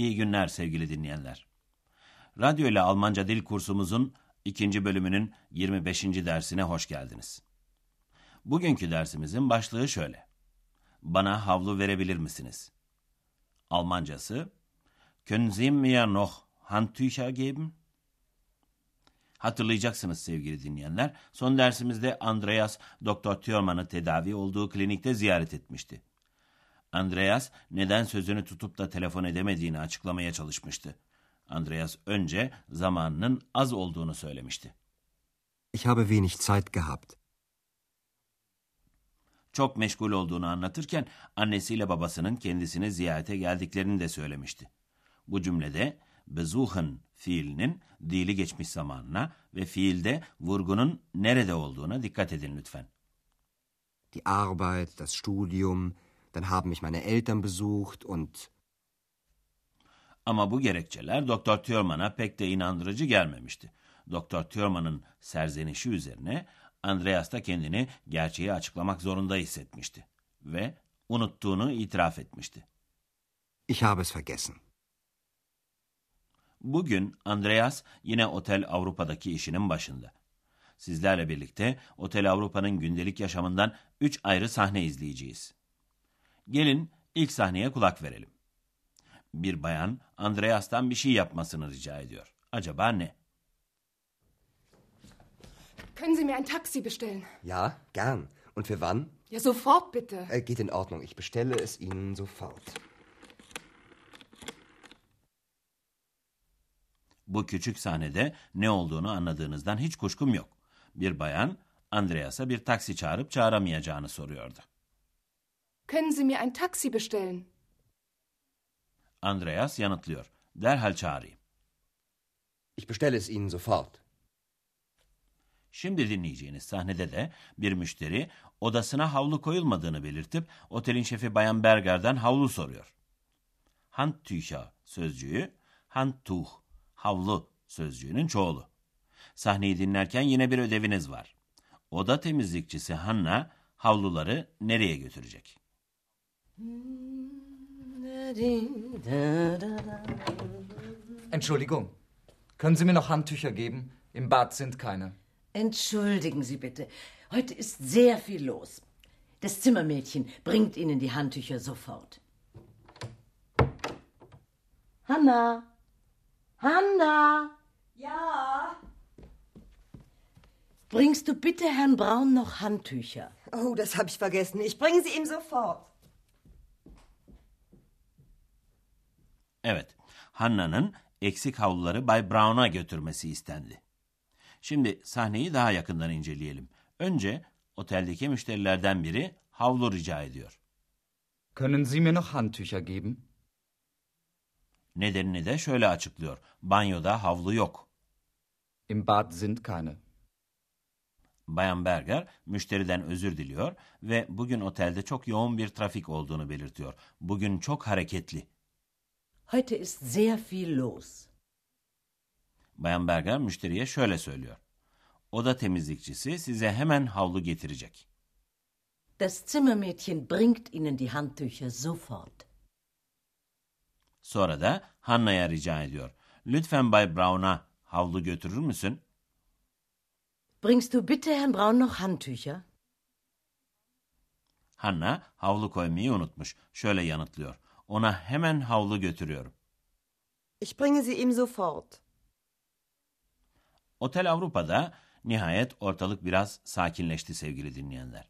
İyi günler sevgili dinleyenler. Radyo ile Almanca dil kursumuzun ikinci bölümünün 25. dersine hoş geldiniz. Bugünkü dersimizin başlığı şöyle. Bana havlu verebilir misiniz? Almancası Können Sie mir noch Handtücher geben? Hatırlayacaksınız sevgili dinleyenler. Son dersimizde Andreas Doktor Thürmann'ı tedavi olduğu klinikte ziyaret etmişti. Andreas neden sözünü tutup da telefon edemediğini açıklamaya çalışmıştı. Andreas önce zamanının az olduğunu söylemişti. Ich habe wenig Zeit gehabt. Çok meşgul olduğunu anlatırken annesiyle babasının kendisini ziyarete geldiklerini de söylemişti. Bu cümlede besuchen fiilinin dili geçmiş zamanına ve fiilde vurgunun nerede olduğuna dikkat edin lütfen. Die Arbeit, das Studium, dann haben mich meine Eltern besucht und Ama bu gerekçeler Doktor Thürmann'a pek de inandırıcı gelmemişti. Doktor Thürmann'ın serzenişi üzerine Andreas da kendini gerçeği açıklamak zorunda hissetmişti ve unuttuğunu itiraf etmişti. ich habe es vergessen. Bugün Andreas yine Otel Avrupa'daki işinin başında. Sizlerle birlikte Otel Avrupa'nın gündelik yaşamından üç ayrı sahne izleyeceğiz. Gelin ilk sahneye kulak verelim. Bir bayan Andreas'tan bir şey yapmasını rica ediyor. Acaba ne? Können Sie mir ein Taxi bestellen? Ja, gern. Und für wann? Ja, sofort bitte. Äh, geht in Ordnung. Ich bestelle es Ihnen sofort. Bu küçük sahnede ne olduğunu anladığınızdan hiç kuşkum yok. Bir bayan Andreas'a bir taksi çağırıp çağıramayacağını soruyordu. Können Sie mir ein Taxi bestellen? Andreas yanıtlıyor. Derhal çağırayım. Ich bestelle es Ihnen sofort. Şimdi dinleyeceğiniz sahnede de bir müşteri odasına havlu koyulmadığını belirtip otelin şefi Bayan Berger'den havlu soruyor. Handtücher sözcüğü Handtuch, havlu sözcüğünün çoğulu. Sahneyi dinlerken yine bir ödeviniz var. Oda temizlikçisi Hanna havluları nereye götürecek? Entschuldigung, können Sie mir noch Handtücher geben? Im Bad sind keine. Entschuldigen Sie bitte. Heute ist sehr viel los. Das Zimmermädchen bringt Ihnen die Handtücher sofort. Hanna! Hanna! Ja. Bringst du bitte Herrn Braun noch Handtücher? Oh, das habe ich vergessen. Ich bringe sie ihm sofort. Evet, Hanna'nın eksik havluları Bay Brown'a götürmesi istendi. Şimdi sahneyi daha yakından inceleyelim. Önce oteldeki müşterilerden biri havlu rica ediyor. Können Sie mir noch Handtücher geben? Nedenini de şöyle açıklıyor. Banyoda havlu yok. Im Bad sind keine. Bayan Berger müşteriden özür diliyor ve bugün otelde çok yoğun bir trafik olduğunu belirtiyor. Bugün çok hareketli. Heute ist sehr viel los. Bayan Berger müşteriye şöyle söylüyor. Oda temizlikçisi size hemen havlu getirecek. Das Zimmermädchen bringt Ihnen die Handtücher sofort. Sonra da Hanna'ya rica ediyor. Lütfen Bay Brown'a havlu götürür müsün? Bringst du bitte Herrn Braun noch Handtücher? Hanna havlu koymayı unutmuş. Şöyle yanıtlıyor. Ona hemen havlu götürüyorum. Ich bringe sie ihm sofort. Otel Avrupa'da nihayet ortalık biraz sakinleşti sevgili dinleyenler.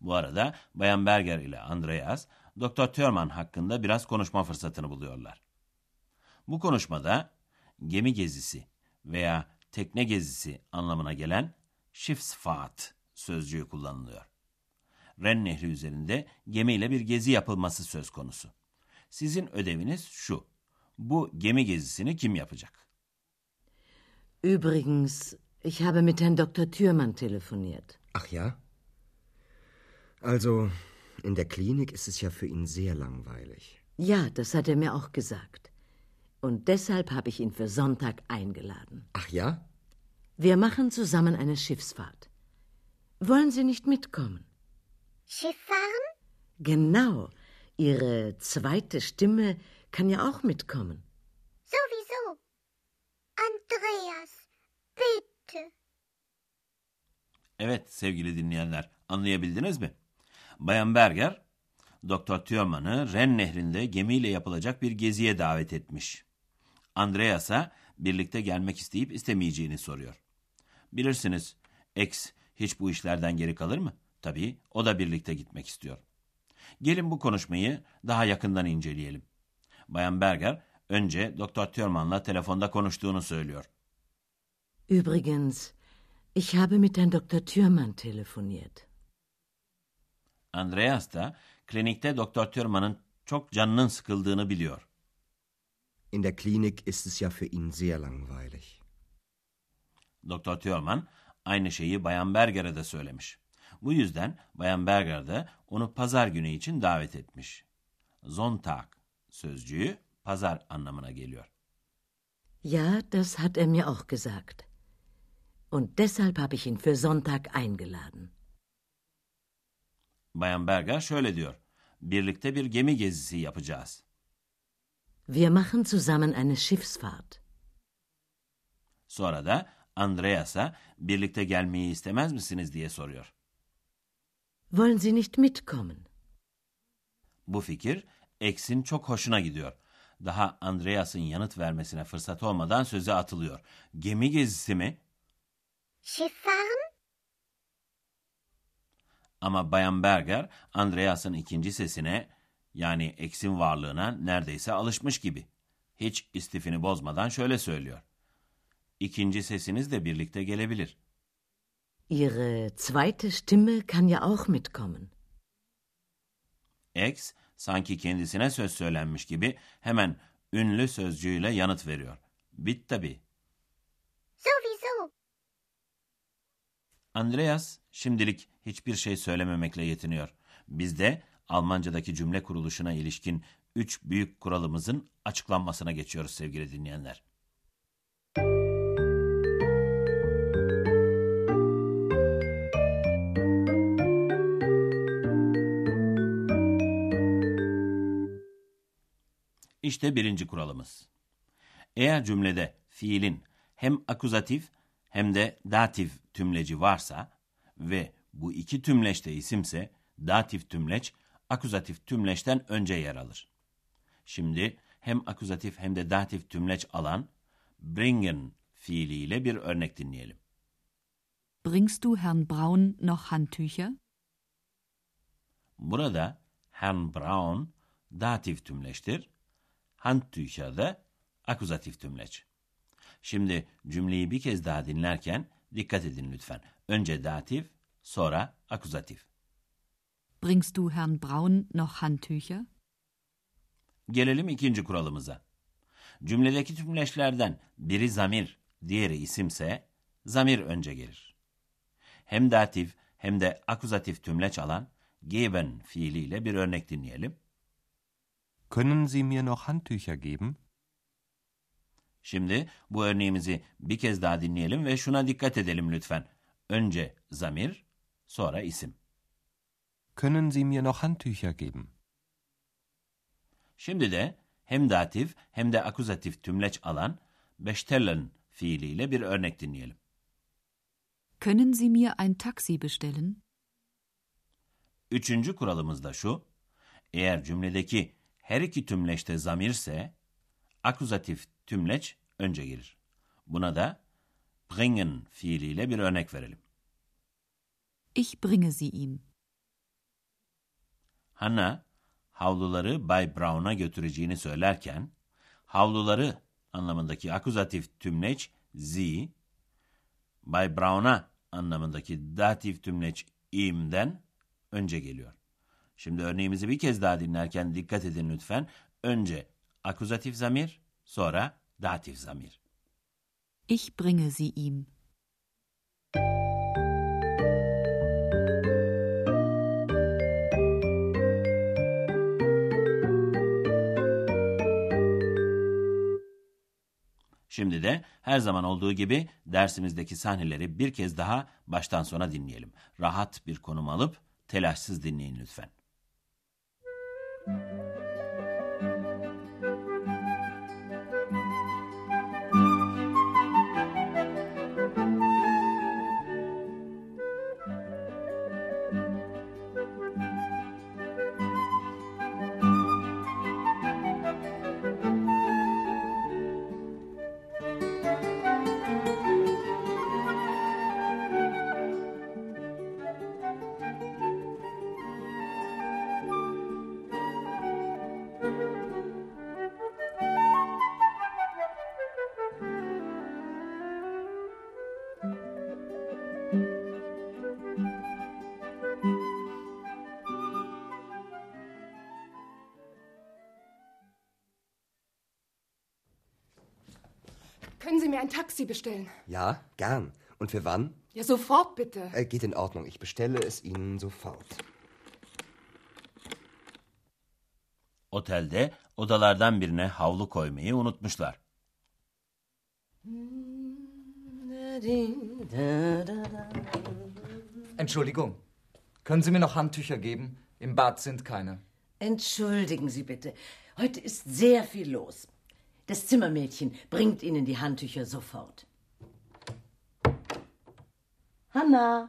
Bu arada Bayan Berger ile Andreas, Doktor Thurman hakkında biraz konuşma fırsatını buluyorlar. Bu konuşmada gemi gezisi veya tekne gezisi anlamına gelen Schiffsfahrt sözcüğü kullanılıyor. Ren Nehri üzerinde gemiyle bir gezi yapılması söz konusu. Sizin ödeviniz şu. Bu gemi gezisini kim yapacak? Übrigens, ich habe mit Herrn Dr. Thürmann telefoniert. Ach ja? Also, in der Klinik ist es ja für ihn sehr langweilig. Ja, das hat er mir auch gesagt. Und deshalb habe ich ihn für Sonntag eingeladen. Ach ja? Wir machen zusammen eine Schiffsfahrt. Wollen Sie nicht mitkommen? Schiff fahren? Genau. Ihre zweite Stimme kann ja auch mitkommen. Sowieso. Andreas, bitte. Evet sevgili dinleyenler anlayabildiniz mi? Bayan Berger, Doktor Thürmann'ı Ren nehrinde gemiyle yapılacak bir geziye davet etmiş. Andreas'a birlikte gelmek isteyip istemeyeceğini soruyor. Bilirsiniz, X hiç bu işlerden geri kalır mı? Tabii, o da birlikte gitmek istiyor. Gelin bu konuşmayı daha yakından inceleyelim. Bayan Berger, önce Doktor Thürmann'la telefonda konuştuğunu söylüyor. Übrigens, ich habe mit Herrn Dr. Thürmann telefoniert. Andreas da klinikte Doktor Thürmann'ın çok canının sıkıldığını biliyor. In der Klinik ist es ja für ihn sehr langweilig. Doktor Thürmann aynı şeyi Bayan Berger'e de söylemiş. Bu yüzden Bayan Berger de onu pazar günü için davet etmiş. Sonntag sözcüğü pazar anlamına geliyor. Ja, das hat er mir auch gesagt. Und deshalb habe ich ihn für Sonntag eingeladen. Bayan Berger şöyle diyor. Birlikte bir gemi gezisi yapacağız. Wir machen zusammen eine Schiffsfahrt. Sonra da Andreas'a birlikte gelmeyi istemez misiniz diye soruyor. Wollen Sie nicht mitkommen? Bu fikir X'in çok hoşuna gidiyor. Daha Andreas'ın yanıt vermesine fırsat olmadan söze atılıyor. Gemi gezisi mi? Schiff fahren? Ama Bayan Berger, Andreas'ın ikinci sesine yani X'in varlığına neredeyse alışmış gibi. Hiç istifini bozmadan şöyle söylüyor. İkinci sesiniz de birlikte gelebilir. Ihre zweite Stimme kann ja auch mitkommen. X sanki kendisine söz söylenmiş gibi hemen ünlü sözcüğüyle yanıt veriyor. Bit tabi. Sowieso. Andreas şimdilik hiçbir şey söylememekle yetiniyor. Biz de Almancadaki cümle kuruluşuna ilişkin üç büyük kuralımızın açıklanmasına geçiyoruz sevgili dinleyenler. İşte birinci kuralımız. Eğer cümlede fiilin hem akuzatif hem de datif tümleci varsa ve bu iki tümleç de isimse datif tümleç akuzatif tümleçten önce yer alır. Şimdi hem akuzatif hem de datif tümleç alan bringen fiiliyle bir örnek dinleyelim. Bringst du Herrn Braun noch Handtücher? Burada Herrn Braun datif tümleçtir. Handtücher de akuzatif tümleç. Şimdi cümleyi bir kez daha dinlerken dikkat edin lütfen. Önce datif, sonra akuzatif. Bringst du Herrn Braun noch Handtücher? Gelelim ikinci kuralımıza. Cümledeki tümleçlerden biri zamir, diğeri isimse zamir önce gelir. Hem datif hem de akuzatif tümleç alan geben fiiliyle bir örnek dinleyelim. Können Sie mir noch Handtücher geben? Şimdi bu örneğimizi bir kez daha dinleyelim ve şuna dikkat edelim lütfen. Önce zamir, sonra isim. Können Sie mir noch Handtücher geben? Şimdi de hem datif hem de akuzatif tümleç alan bestellen fiiliyle bir örnek dinleyelim. Können Sie mir ein Taxi bestellen? Üçüncü kuralımız da şu. Eğer cümledeki her iki tümleçte zamirse akuzatif tümleç önce gelir. Buna da bringen fiiliyle bir örnek verelim. Ich bringe sie ihm. Hannah havluları Bay Brown'a götüreceğini söylerken havluları anlamındaki akuzatif tümleç sie, Bay Brown'a anlamındaki datif tümleç im'den önce geliyor. Şimdi örneğimizi bir kez daha dinlerken dikkat edin lütfen. Önce akuzatif zamir, Sonra datif zamir. Ich bringe sie ihm. Şimdi de her zaman olduğu gibi dersimizdeki sahneleri bir kez daha baştan sona dinleyelim. Rahat bir konum alıp telaşsız dinleyin lütfen. Thank you. Können Sie mir ein Taxi bestellen? Ja, gern. Und für wann? Ja, sofort bitte. Äh, geht in Ordnung. Ich bestelle es Ihnen sofort. Otelde odalardan birine havlu koymayı unutmuşlar. Entschuldigung. Können Sie mir noch Handtücher geben? Im Bad sind keine. Entschuldigen Sie bitte. Heute ist sehr viel los. Das Zimmermädchen bringt Ihnen die Handtücher sofort. Hanna!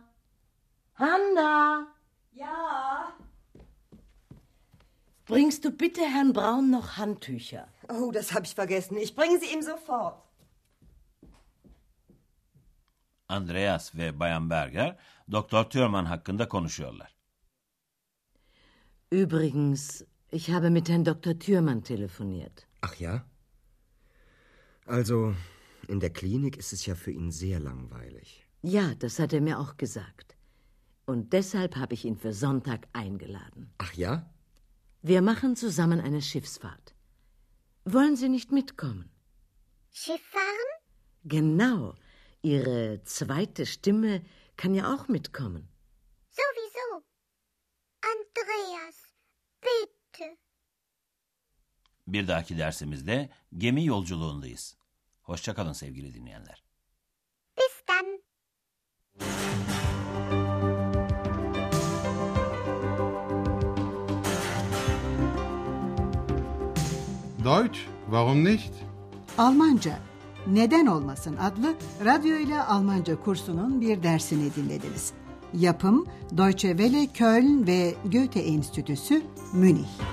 Hanna! Ja. Bringst du bitte Herrn Braun noch Handtücher? Oh, das habe ich vergessen. Ich bringe sie ihm sofort. Andreas ve Bayan Berger Doktor Thürmann hakkında konuşuyorlar. Übrigens, ich habe mit Herrn Dr. Thürmann telefoniert. Ach ja? Also, in der Klinik ist es ja für ihn sehr langweilig. Ja, das hat er mir auch gesagt. Und deshalb habe ich ihn für Sonntag eingeladen. Ach ja? Wir machen zusammen eine Schiffsfahrt. Wollen Sie nicht mitkommen? Schiff fahren? Genau. Ihre zweite Stimme kann ja auch mitkommen. Sowieso. Andreas, Bir dahaki dersimizde gemi yolculuğundayız. Hoşçakalın sevgili dinleyenler. Bis dann. Deutsch, warum nicht? Almanca Neden Olmasın adlı radyo ile Almanca kursunun bir dersini dinlediniz. Yapım Deutsche Welle Köln ve Goethe Enstitüsü Münih.